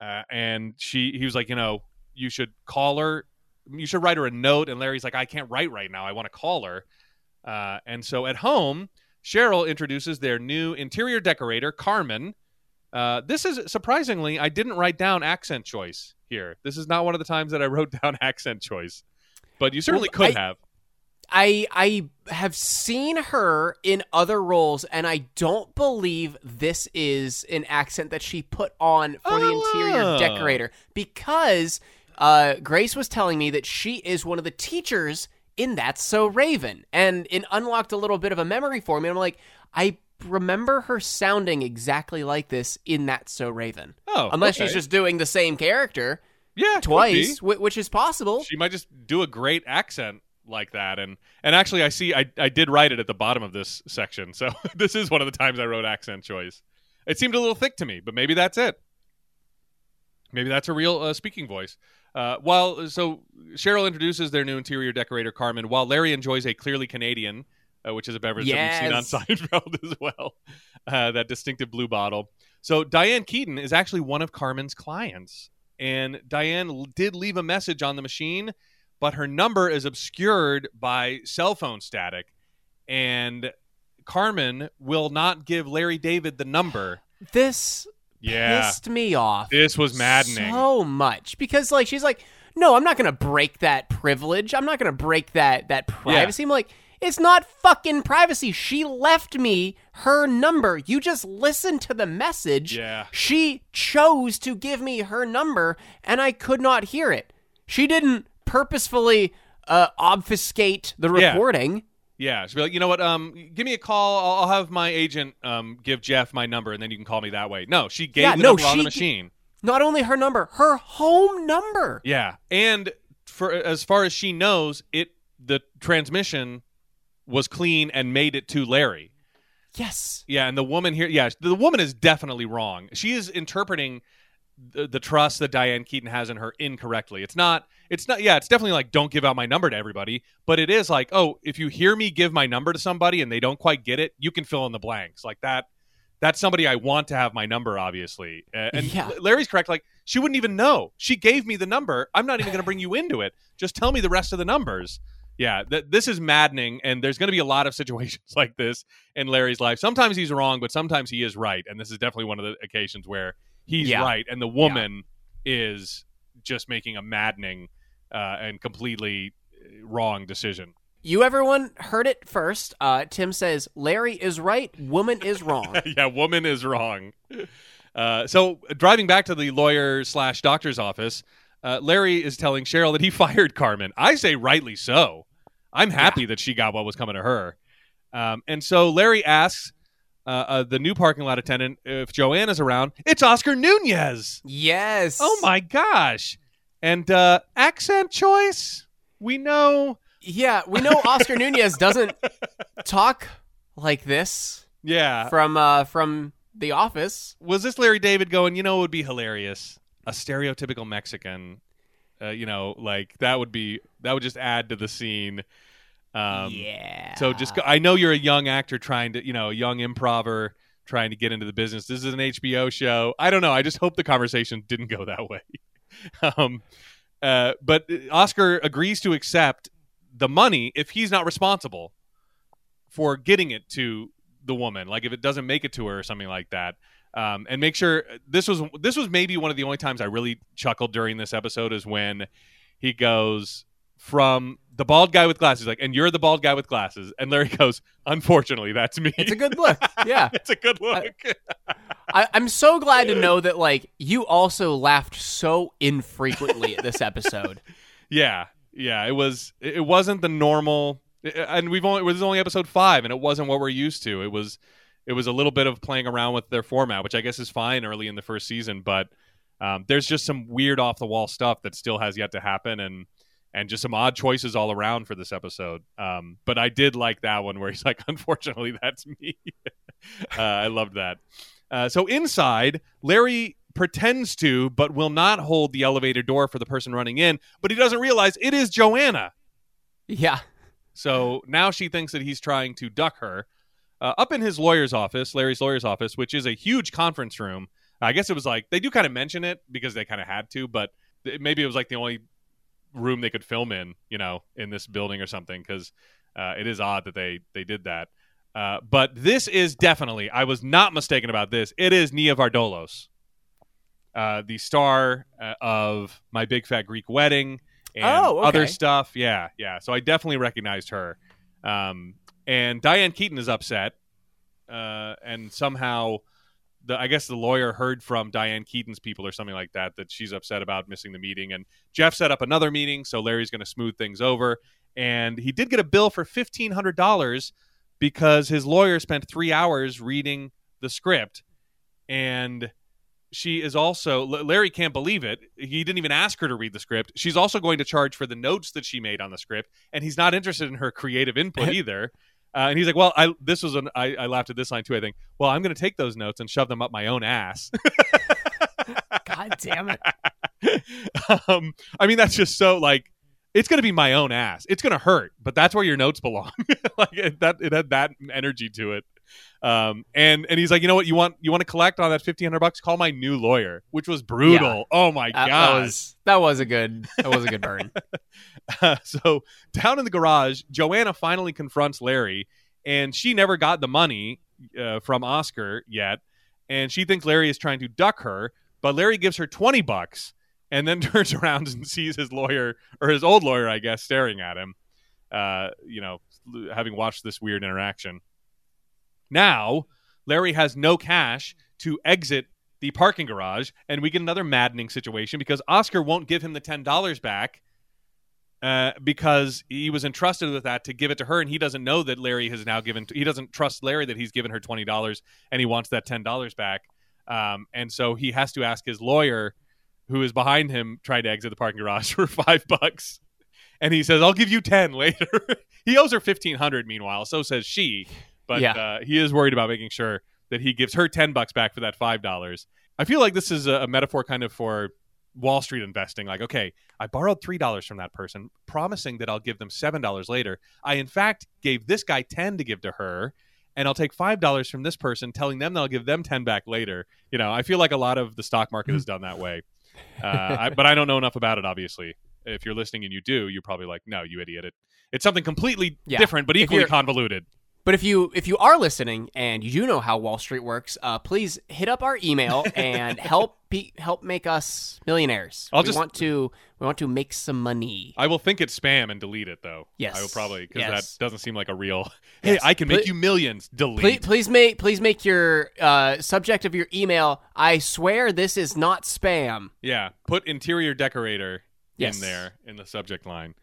Uh, and she, he was like, you know, you should call her. You should write her a note. And Larry's like, I can't write right now. I want to call her. And so at home, Cheryl introduces their new interior decorator, Carmen. Uh, this is surprisingly, I didn't write down accent choice here. This is not one of the times that I wrote down accent choice, but you certainly Well, could I- have. I I have seen her in other roles, and I don't believe this is an accent that she put on for the interior Oh. decorator because uh, Grace was telling me that she is one of the teachers in That's So Raven, and it unlocked a little bit of a memory for me. I'm like, I remember her sounding exactly like this in That's So Raven, Oh, unless okay. she's just doing the same character yeah twice, whi- which is possible. She might just do a great accent like that, and and actually, I see I I did write it at the bottom of this section, so this is one of the times I wrote accent choice. It seemed a little thick to me, but maybe that's it. Maybe that's a real uh, speaking voice. Uh, while so Cheryl introduces their new interior decorator Carmen, while Larry enjoys a clearly Canadian, uh, which is a beverage that we've seen on Seinfeld as well, uh, that distinctive blue bottle. So Diane Keaton is actually one of Carmen's clients, and Diane did leave a message on the machine, but her number is obscured by cell phone static, and Carmen will not give Larry David the number. This Yeah, pissed me off. this was maddening. so much because like she's like no i'm not gonna break that privilege i'm not gonna break that that privacy i'm like it's not fucking privacy she left me her number you just listened to the message Yeah. she chose to give me her number and i could not hear it she didn't purposefully uh, obfuscate the recording. Yeah, she'll be like, you know what? Um, give me a call. I'll, I'll have my agent um give Jeff my number, and then you can call me that way. No, she gave Yeah, the no, number on the she- machine. Not only her number, her home number. Yeah, and for as far as she knows, it the transmission was clean and made it to Larry. Yes. Yeah, and the woman here, yeah, the woman is definitely wrong. She is interpreting the, the trust that Diane Keaton has in her incorrectly. It's not. It's not. Yeah, it's definitely like don't give out my number to everybody, but it is like, oh, if you hear me give my number to somebody and they don't quite get it, you can fill in the blanks like that. That's somebody I want to have my number, obviously. And Yeah. Larry's correct. Like she wouldn't even know. She gave me the number. I'm not even going to bring you into it. Just tell me the rest of the numbers. Yeah, th- this is maddening, and there's going to be a lot of situations like this in Larry's life. Sometimes he's wrong, but sometimes he is right, and this is definitely one of the occasions where he's Yeah. right, and the woman is just making a maddening uh, and completely uh, wrong decision. You everyone heard it first. Uh, Tim says Larry is right, woman is wrong. yeah, woman is wrong. Uh, so driving back to the lawyer slash doctor's office, uh, Larry is telling Cheryl that he fired Carmen. I say rightly so. I'm happy that she got what was coming to her. Um, and so Larry asks uh, uh, the new parking lot attendant if Joanna's around. It's Oscar Nunez. yes. Oh my gosh! And uh, accent choice. We know. Yeah, we know Oscar Nunez doesn't talk like this Yeah. from uh from The Office. was this Larry David going, you know, it would be hilarious. A stereotypical Mexican, uh, you know, like that would be, that would just add to the scene. Um, yeah. So just, go, I know you're a young actor trying to, you know, a young improver trying to get into the business. This is an HBO show. I don't know. I just hope the conversation didn't go that way. um, uh, but Oscar agrees to accept the money if he's not responsible for getting it to the woman. Like if it doesn't make it to her or something like that. Um, and make sure this was this was maybe one of the only times I really chuckled during this episode is when he goes from the bald guy with glasses, like, and you're the bald guy with glasses, and Larry goes, "Unfortunately, that's me." it's a good look. Yeah. it's a good look. I, I'm so glad to know that like you also laughed so infrequently at this episode. yeah, yeah. It was. It it wasn't the normal, and we've only. This is only episode five, and it wasn't what we're used to. It was. It was a little bit of playing around with their format, which I guess is fine early in the first season, but um, there's just some weird off the wall stuff that still has yet to happen, and and just some odd choices all around for this episode. Um, but I did like that one where he's like, "Unfortunately, that's me." uh, I loved that. Uh, so inside, Larry pretends to, but will not hold the elevator door for the person running in. But he doesn't realize it is Joanna. Yeah. So now she thinks that he's trying to duck her. Uh, up in his lawyer's office, Larry's lawyer's office, which is a huge conference room. I guess it was like they do kind of mention it because they kind of had to, but maybe it was like the only room they could film in, you know, in this building or something. Because uh, it is odd that they they did that. Uh, but this is definitely, I was not mistaken about this. It is Nia Vardalos, uh, the star uh, of My Big Fat Greek Wedding and Oh, okay. other stuff. Yeah, yeah. So I definitely recognized her. Um, and Diane Keaton is upset, uh, and somehow. The, I guess the lawyer heard from Diane Keaton's people or something like that that she's upset about missing the meeting. And Jeff set up another meeting, so Larry's going to smooth things over. And he did get a bill for fifteen hundred dollars because his lawyer spent three hours reading the script and she is also larry can't believe it he didn't even ask her to read the script she's also going to charge for the notes that she made on the script and he's not interested in her creative input either uh, and he's like well i this was an I, I laughed at this line too i think well i'm going to take those notes and shove them up my own ass God damn it. um, I mean, that's just so like it's going to be my own ass. It's going to hurt, but that's where your notes belong. like it, that, it had that energy to it. Um, and and he's like, you know what, you want you want to collect on that fifteen hundred bucks? Call my new lawyer, which was brutal. Oh my That, god! that was that was a good that was a good burn. so down in the garage, Joanna finally confronts Larry, and she never got the money uh, from Oscar yet, and she thinks Larry is trying to duck her, but Larry gives her twenty bucks, and then turns around and sees his lawyer or his old lawyer, I guess, staring at him. Uh, you know, having watched this weird interaction. Now, Larry has no cash to exit the parking garage, and we get another maddening situation because Oscar won't give him the ten dollars back uh, because he was entrusted with that to give it to her, and he doesn't know that Larry has now given. He doesn't trust Larry that he's given her twenty dollars, and he wants that ten dollars back. Um, and so he has to ask his lawyer, who is behind him, trying to exit the parking garage for five bucks. And he says, "I'll give you ten later." he owes her fifteen hundred. Meanwhile, so says she. But Yeah. uh, he is worried about making sure that he gives her ten bucks back for that five dollars. I feel like this is a, a metaphor kind of for Wall Street investing. Like, okay, I borrowed three dollars from that person, promising that I'll give them seven dollars later. I in fact gave this guy ten to give to her, and I'll take five dollars from this person, telling them that I'll give them ten back later. You know, I feel like a lot of the stock market is done that way. Uh, I, but I don't know enough about it. Obviously, if you're listening and you do, you're probably like, no, you idiot. It, it's something completely Yeah. different, but equally convoluted. But if you if you are listening and you do know how Wall Street works, uh, please hit up our email and help be, help make us millionaires. I'll we just- want to we want to make some money. I will think it's spam and delete it though. Yes. I will probably because Yes. that doesn't seem like a real. Hey, Yes. I can make you millions. Delete. Please, please make please make your uh, subject of your email. I swear this is not spam. Yeah, put interior decorator Yes. in there in the subject line,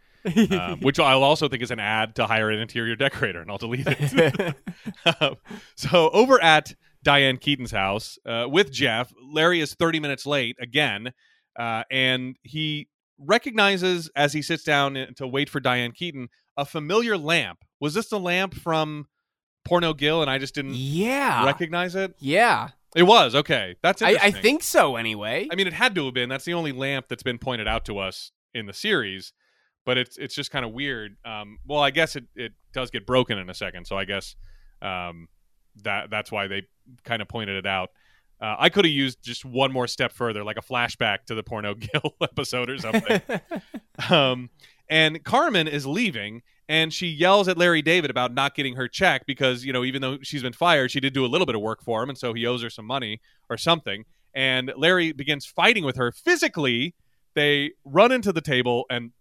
um, which I'll also think is an ad to hire an interior decorator, and I'll delete it. Um, so over at Diane Keaton's house uh, with Jeff, Larry is 30 minutes late again, uh, and he recognizes as he sits down to wait for Diane Keaton a familiar lamp. Was this the lamp from Porno Gil, and I just didn't yeah, recognize it? yeah. It was okay. That's I, I think so. Anyway, I mean, it had to have been. That's the only lamp that's been pointed out to us in the series. But it's it's just kind of weird. Um, well, I guess it, it does get broken in a second, so I guess um, that that's why they kind of pointed it out. Uh, I could have used just one more step further, like a flashback to the Porno Gil episode or something. um, and Carmen is leaving, and she yells at Larry David about not getting her check because you know even though she's been fired, she did do a little bit of work for him, and so he owes her some money or something. And Larry begins fighting with her physically. They run into the table and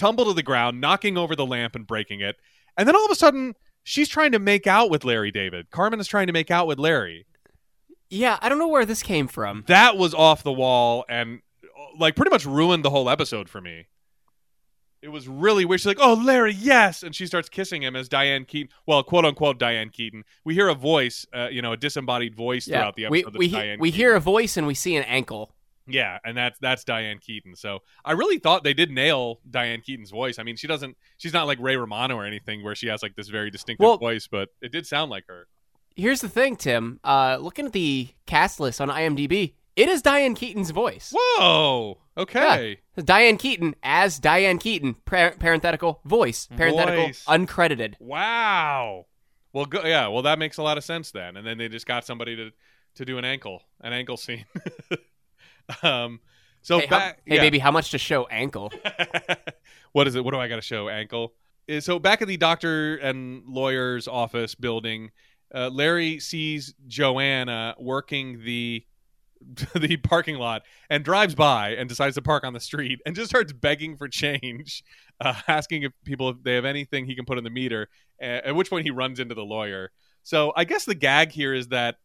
tumble to the ground, knocking over the lamp and breaking it. And then all of a sudden, she's trying to make out with Larry David. Carmen is trying to make out with Larry. yeah, I don't know where this came from. That was off the wall and like pretty much ruined the whole episode for me. It was really weird. She's like, "Oh, Larry, yes," and she starts kissing him as Diane Keaton. Well, quote unquote Diane Keaton. We hear a voice, uh, you know, a disembodied voice Yeah, throughout the we episode. we, that's he- Diane we hear a voice and we see an ankle. Yeah, and that's that's Diane Keaton. So I really thought they did nail Diane Keaton's voice. I mean, she doesn't she's not like Ray Romano or anything where she has like this very distinctive Well- voice, but it did sound like her. Here's the thing, Tim. Uh, looking at the cast list on IMDb, it is Diane Keaton's voice. Whoa. Okay. Diane Keaton as Diane Keaton, par- parenthetical voice, parenthetical Voice. uncredited. Wow. Well, go, yeah. Well, that makes a lot of sense then. And then they just got somebody to to do an ankle, an ankle scene. um. So hey, how- hey yeah. baby, how much to show ankle? what is it? What do I got to show? Ankle. Uh, So back at the doctor and lawyer's office building, uh, Larry sees Joanna working the the parking lot and drives by and decides to park on the street and just starts begging for change, uh, asking if people if they have anything he can put in the meter. At which point he runs into the lawyer. So I guess the gag here is that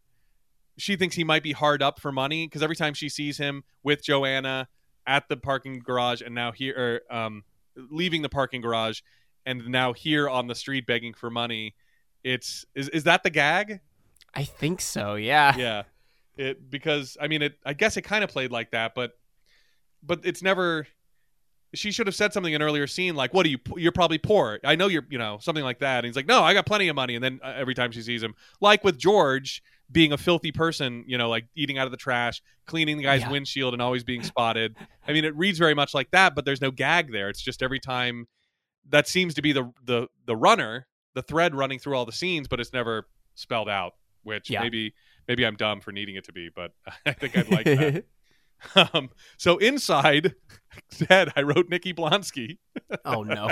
she thinks he might be hard up for money because every time she sees him with Joanna at the parking garage and now here or, um, leaving the parking garage and now here on the street begging for money, it's is is that the gag? I think so. Yeah. yeah it because i mean it i guess it kind of played like that but but it's never she should have said something in an earlier scene like what are you you're probably poor i know you're you know something like that and he's like no i got plenty of money and then uh, every time she sees him like with george being a filthy person you know like eating out of the trash cleaning the guy's Yeah. windshield and always being spotted i mean it reads very much like that but there's no gag there it's just every time that seems to be the the the runner the thread running through all the scenes but it's never spelled out which Yeah. maybe maybe I'm dumb for needing it to be, but I think I'd like that. um, so inside, Ted, I wrote Nikki Blonsky. oh no.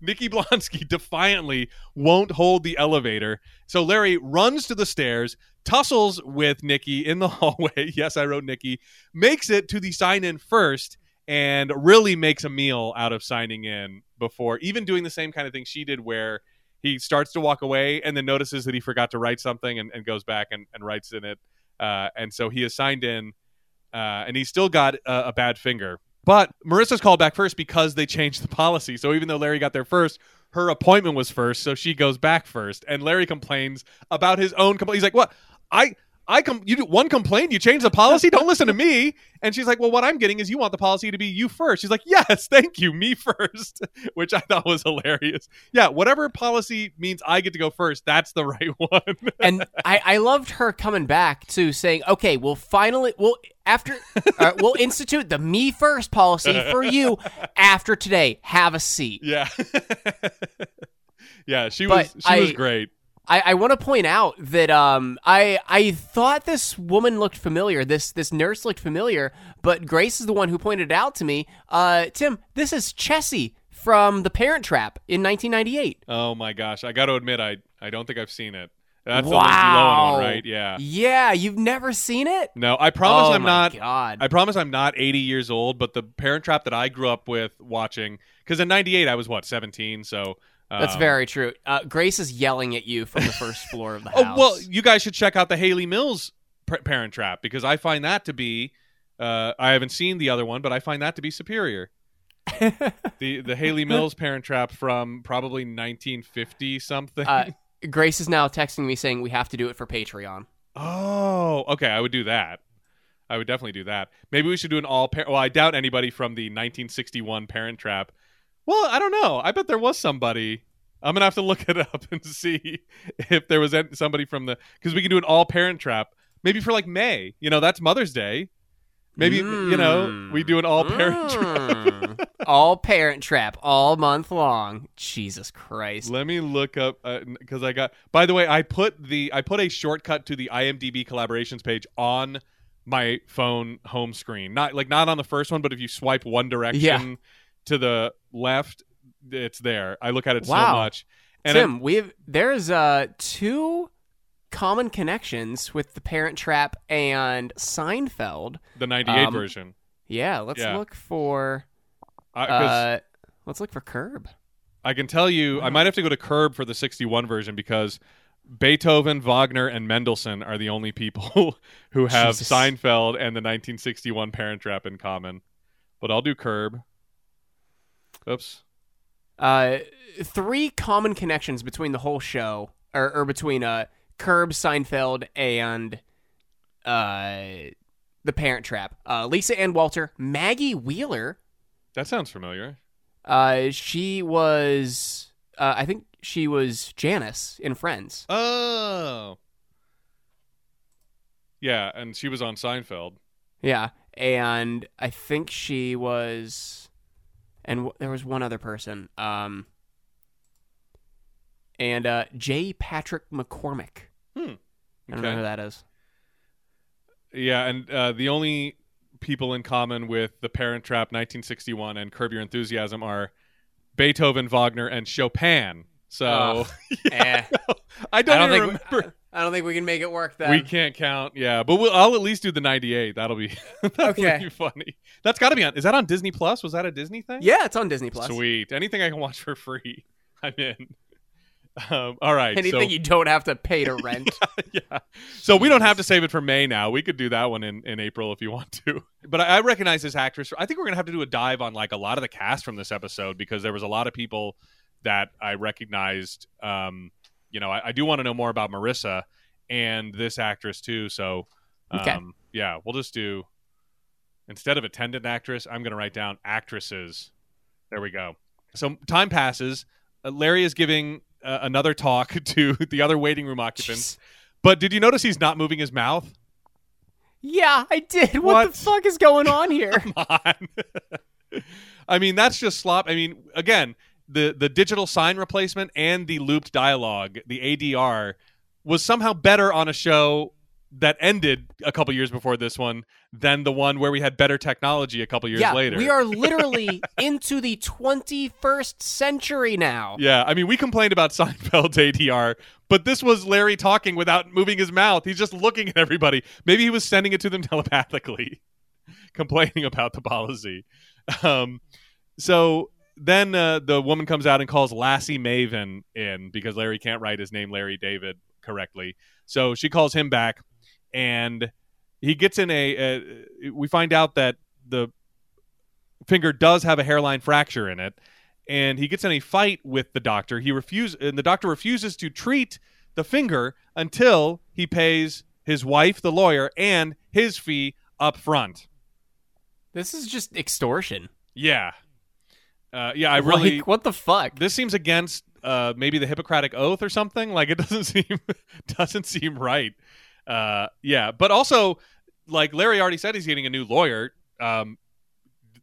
Nikki Blonsky defiantly won't hold the elevator. So Larry runs to the stairs, tussles with Nikki in the hallway. yes, I wrote Nikki. Makes it to the sign in first and really makes a meal out of signing in before even doing the same kind of thing she did where he starts to walk away and then notices that he forgot to write something and, and goes back and, and writes in it. Uh, and so he is signed in uh, and he's still got a, a bad finger But Marissa's called back first because they changed the policy. So even though Larry got there first, her appointment was first, so she goes back first. And Larry complains about his own complaint. He's like, "What? I I come you do one complaint, you change the policy, don't listen to me. And she's like, Well, what I'm getting is you want the policy to be you first. She's like, Yes, thank you, me first, which I thought was hilarious. Yeah, whatever policy means I get to go first, that's the right one. and I, I loved her coming back to saying, Okay, we'll finally we'll after uh, we'll institute the me first policy for you after today. Have a seat. yeah. yeah, she But was she was great. I, I want to point out that um I I thought this woman looked familiar. This this nurse looked familiar, but Grace is the one who pointed it out to me. Uh, Tim, this is Chessie from The Parent Trap in 1998. Oh my gosh. I gotta admit I I don't think I've seen it. That's the wow, Lindsay Lohan one, right? Yeah. Yeah, you've never seen it? No, I promise oh I'm my not God. I promise I'm not 80 years old, but the Parent Trap that I grew up with watching, because in '98 I was what 17, so That's um, very true. Uh, Grace is yelling at you from the first floor of the house. Oh well, you guys should check out the Hayley Mills P- Parent Trap because I find that to be. Uh, I haven't seen the other one, but I find that to be superior. the the Hayley Mills Parent Trap from probably 1950 something. uh, Grace is now texting me saying we have to do it for Patreon. oh, okay, I would do that. I would definitely do that. Maybe we should do an all parent. Well, I doubt anybody from the 1961 Parent Trap. Well, I don't know. I bet there was somebody. I'm gonna have to look it up and see if there was somebody from the because we can do an all Parent Trap. Maybe for like May. You know, that's Mother's Day. Maybe you know we do an all Parent Trap. Mm. all Parent Trap all month long. Jesus Christ. Let me look up because I got. By the way, I put the I put a shortcut to the IMDb collaborations page on my phone home screen. Not like not on the first one, but if you swipe one direction Yeah. to the left, it's there. I look at it so much. And Tim, we have there's uh two common connections with the Parent Trap and Seinfeld. The '98 um, version. Yeah, let's Yeah. look for Because uh let's look for Curb. I can tell you, I might have to go to Curb for the '61 version because Beethoven, Wagner, and Mendelssohn are the only people who have Jesus. Seinfeld and the 1961 Parent Trap in common. But I'll do Curb. Oops. Uh three common connections between the whole show or, or between uh Curb, Seinfeld and uh the Parent Trap. Uh Lisa Ann Walter, Maggie Wheeler, That sounds familiar. uh she was uh I think she was Janice in Friends. Oh. Yeah, and she was on Seinfeld. Yeah, and I think she was, and w- there was one other person, um, and uh, J. Patrick McCormick. Hmm. I don't know who that is. Yeah, and uh, the only people in common with The Parent Trap 1961 and Curb Your Enthusiasm are Beethoven, Wagner, and Chopin. So Ugh. Eh, I don't, I don't even think remember. I don't think we can make it work. Then We can't count. Yeah, but we'll, I'll at least do the 98. That'll be that'll Okay. be funny. That's got to be on. Is that on Disney Plus? Was that a Disney thing? Yeah, it's on Disney Plus. Sweet. Anything I can watch for free, I'm in. Um, all right. Anything so, you don't have to pay to rent. yeah. So we don't have to save it for May now. We could do that one in, in April if you want to. But I, I recognize this actress. I think we're gonna have to do a dive on like a lot of the cast from this episode because there was a lot of people that I recognized. Um, you know, I, I do want to know more about Marissa and this actress too. So, um, Okay. yeah, we'll just do instead of attendant actress, I'm gonna write down actresses. There we go. So time passes. Uh, Larry is giving uh, another talk to the other waiting room occupants. Jeez. But did you notice he's not moving his mouth? Yeah, I did. What, What? the fuck is going on here? Come on. I mean, that's just slop. I mean, again, the the digital sign replacement and the looped dialogue, the ADR, was somehow better on a show that ended a couple years before this one than the one where we had better technology a couple years yeah, later. we are literally into the 21st century now. Yeah, I mean, we complained about Seinfeld's ADR, but this was Larry talking without moving his mouth. He's just looking at everybody. Maybe he was sending it to them telepathically, complaining about the policy. Um, so then uh, the woman comes out and calls Lassie Maven in because Larry can't write his name Larry David correctly. So she calls him back, and he gets in a. a we find out that the finger does have a hairline fracture in it, and he gets in a fight with the doctor. He refuses, and the doctor refuses to treat the finger until he pays his wife, the lawyer, and his fee up front. This is just extortion. Yeah, uh, yeah. I really. Like, what the fuck? this seems against uh, maybe the Hippocratic Oath or something. Like it doesn't seem doesn't seem right. Uh, yeah, but also like Larry already said, he's getting a new lawyer. Um,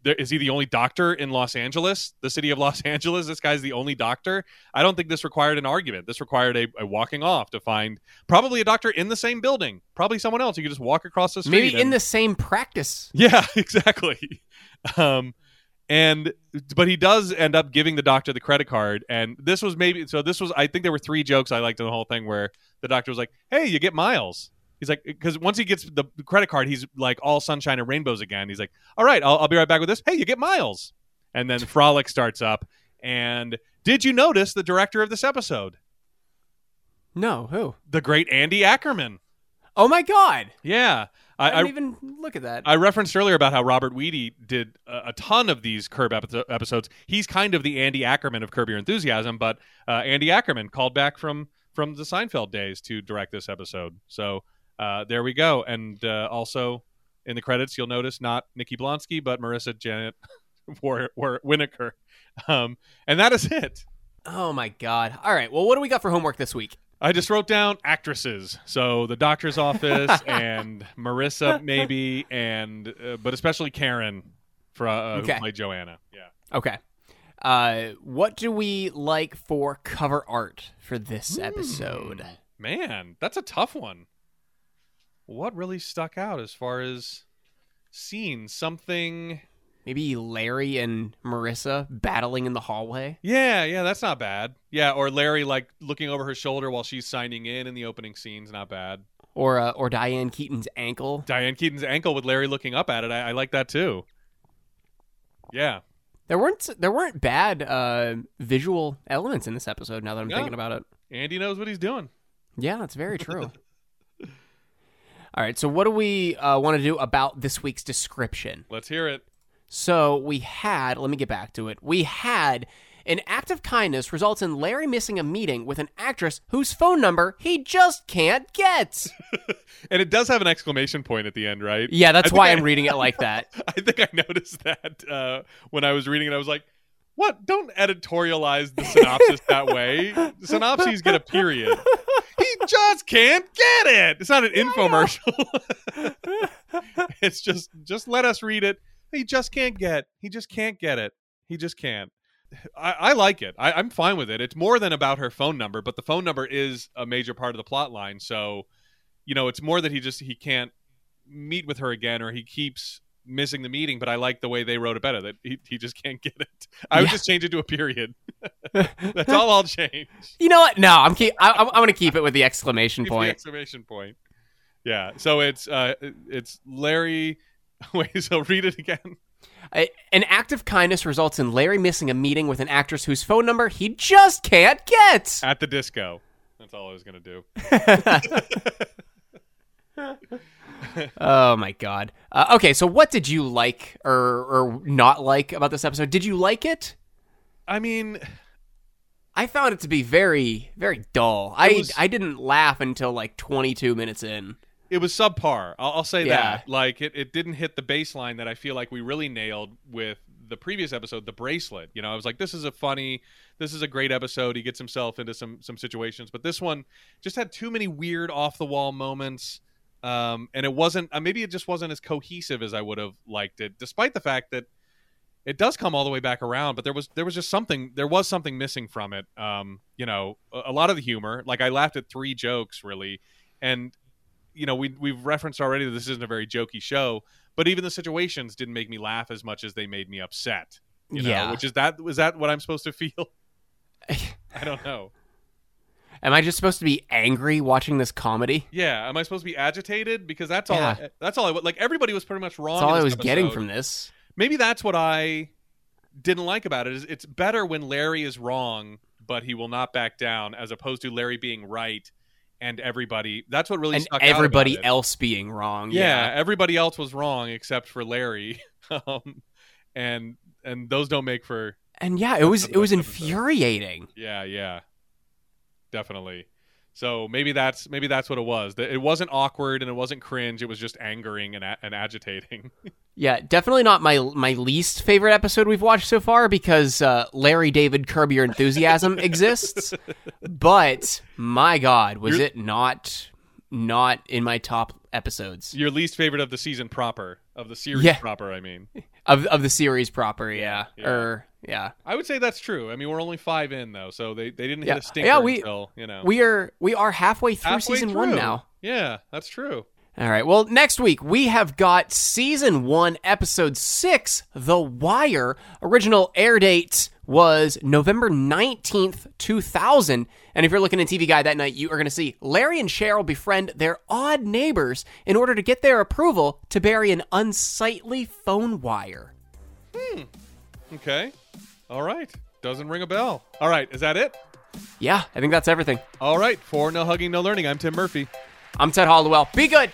there, is he the only doctor in Los Angeles, the city of Los Angeles? This guy's the only doctor. I don't think this required an argument. This required a, a walking off to find probably a doctor in the same building, probably someone else. You could just walk across the street. Maybe in and- the same practice. yeah, exactly. Um, and but he does end up giving the doctor the credit card, and this was maybe so. This was I think there were three jokes I liked in the whole thing where the doctor was like, "Hey, you get miles." He's like, because once he gets the credit card, he's like all sunshine and rainbows again. He's like, "All right, I'll, I'll be right back with this." Hey, you get miles, and then frolic starts up. And did you notice the director of this episode, No, who? the great Andy Ackerman? Oh my god! Yeah, I, I, didn't even look at that. I referenced earlier about how Robert Weide did a, a ton of these Curb epi- episodes. He's kind of the Andy Ackerman of Curb Your Enthusiasm, but uh, Andy Ackerman called back from from the Seinfeld days to direct this episode. So uh, there we go. And uh, also in the credits, you'll notice not Nikki Blonsky, but Marissa Jaret War- War- Winokur. Um, and that is it. oh my god! All right. Well, what do we got for homework this week? I just wrote down actresses. So the doctor's office and Marissa maybe, and uh, but especially Karen for uh, Okay. who played Joanna. Yeah. Okay. Uh, what do we like for cover art for this episode? Man, that's a tough one. What really stuck out as far as scenes? Something. Maybe Larry and Marissa battling in the hallway. Yeah, yeah, that's not bad. Yeah, or Larry like looking over her shoulder while she's signing in in the opening scenes. Not bad. Or uh, or Diane Keaton's ankle. Diane Keaton's ankle with Larry looking up at it. I, I like that too. Yeah. There weren't there weren't bad uh, visual elements in this episode. Now that I'm No. thinking about it. Andy knows what he's doing. Yeah, that's very true. All right, so what do we uh, want to do about this week's description? Let's hear it. So we had, let me get back to it. We had an act of kindness results in Larry missing a meeting with an actress whose phone number he just can't get. And it does have an exclamation point at the end, right? Yeah, that's I why I- I'm reading it like that. I think I noticed that uh, when I was reading it. I was like, "What? Don't editorialize the synopsis that way. Synopses get a period. He just can't get it. It's not an infomercial. it's just just let us read it. He just can't get. He just can't get it. He just can't." I, I like it. I, I'm fine with it. It's more than about her phone number, but the phone number is a major part of the plot line. So, you know, it's more that he just he can't meet with her again or he keeps missing the meeting but i like the way they wrote it better that he, he just can't get it i would just change it to a period that's all i'll change You know what? No, I'm keep. I, I'm, I'm going to keep it with the exclamation Keep the point. exclamation point yeah so it's uh it's larry wait so read it again An act of kindness results in Larry missing a meeting with an actress whose phone number he just can't get. at the disco that's all i was gonna do Oh my god. Uh, okay, so what did you like or or not like about this episode? Did you like it? i mean I found it to be very very dull. I was- I didn't laugh until like 22 minutes in. It was subpar. I'll, I'll say Yeah. that like it, it didn't hit the baseline that i feel like we really nailed with the previous episode the bracelet. You know i was like this is a funny this is a great episode. He gets himself into some some situations. But this one just had too many weird off the wall moments. Um and it wasn't uh, maybe it just wasn't as cohesive as i would have liked it despite the fact that it does come all the way back around but there was there was just something there was something missing from it. Um you know a, a lot of the humor like i laughed at three jokes really. And you know we we've referenced already that this isn't a very jokey show but even the situations didn't make me laugh as much as they made me upset you know Yeah. which is that was that what i'm supposed to feel i don't know Am I just supposed to be angry watching this comedy? yeah am i supposed to be agitated because that's all Yeah. I, that's all i like everybody was pretty much wrong That's all I was getting from this. maybe that's what I didn't like about it is it's better when Larry is wrong but he will not back down as opposed to Larry being right and everybody that's what really And stuck out about everybody else being wrong. yeah, everybody else was wrong except for Larry um, and and those don't make for And yeah, it was it was infuriating. yeah yeah definitely. So maybe that's maybe that's what it was. It wasn't awkward and it wasn't cringe. It was just angering and, a- and agitating. Yeah, definitely not my my least favorite episode we've watched so far because uh, Larry David Curb Your Enthusiasm exists. But my God, was You're- it not not in my top episodes Your least favorite of the season proper of the series Yeah. proper. I mean, of of the series proper? Yeah, Yeah. or yeah, I would say that's true. I mean, we're only five in though, so they, they didn't Yeah. hit a stinker Yeah, we- until you know we are we are halfway through halfway season one now. Yeah, that's true. All right. Well, next week we have got season one, episode six, The Wire. Original air date was November 19th, 2000. And if you're looking at TV Guide that night, you are going to see Larry and Cheryl befriend their odd neighbors in order to get their approval to bury an unsightly phone wire. Hmm. Okay, all right. Doesn't ring a bell. All right, is that it? Yeah, I think that's everything. All right. For no hugging, no learning. I'm Tim Murphy. I'm Ted Hollowell. Be good.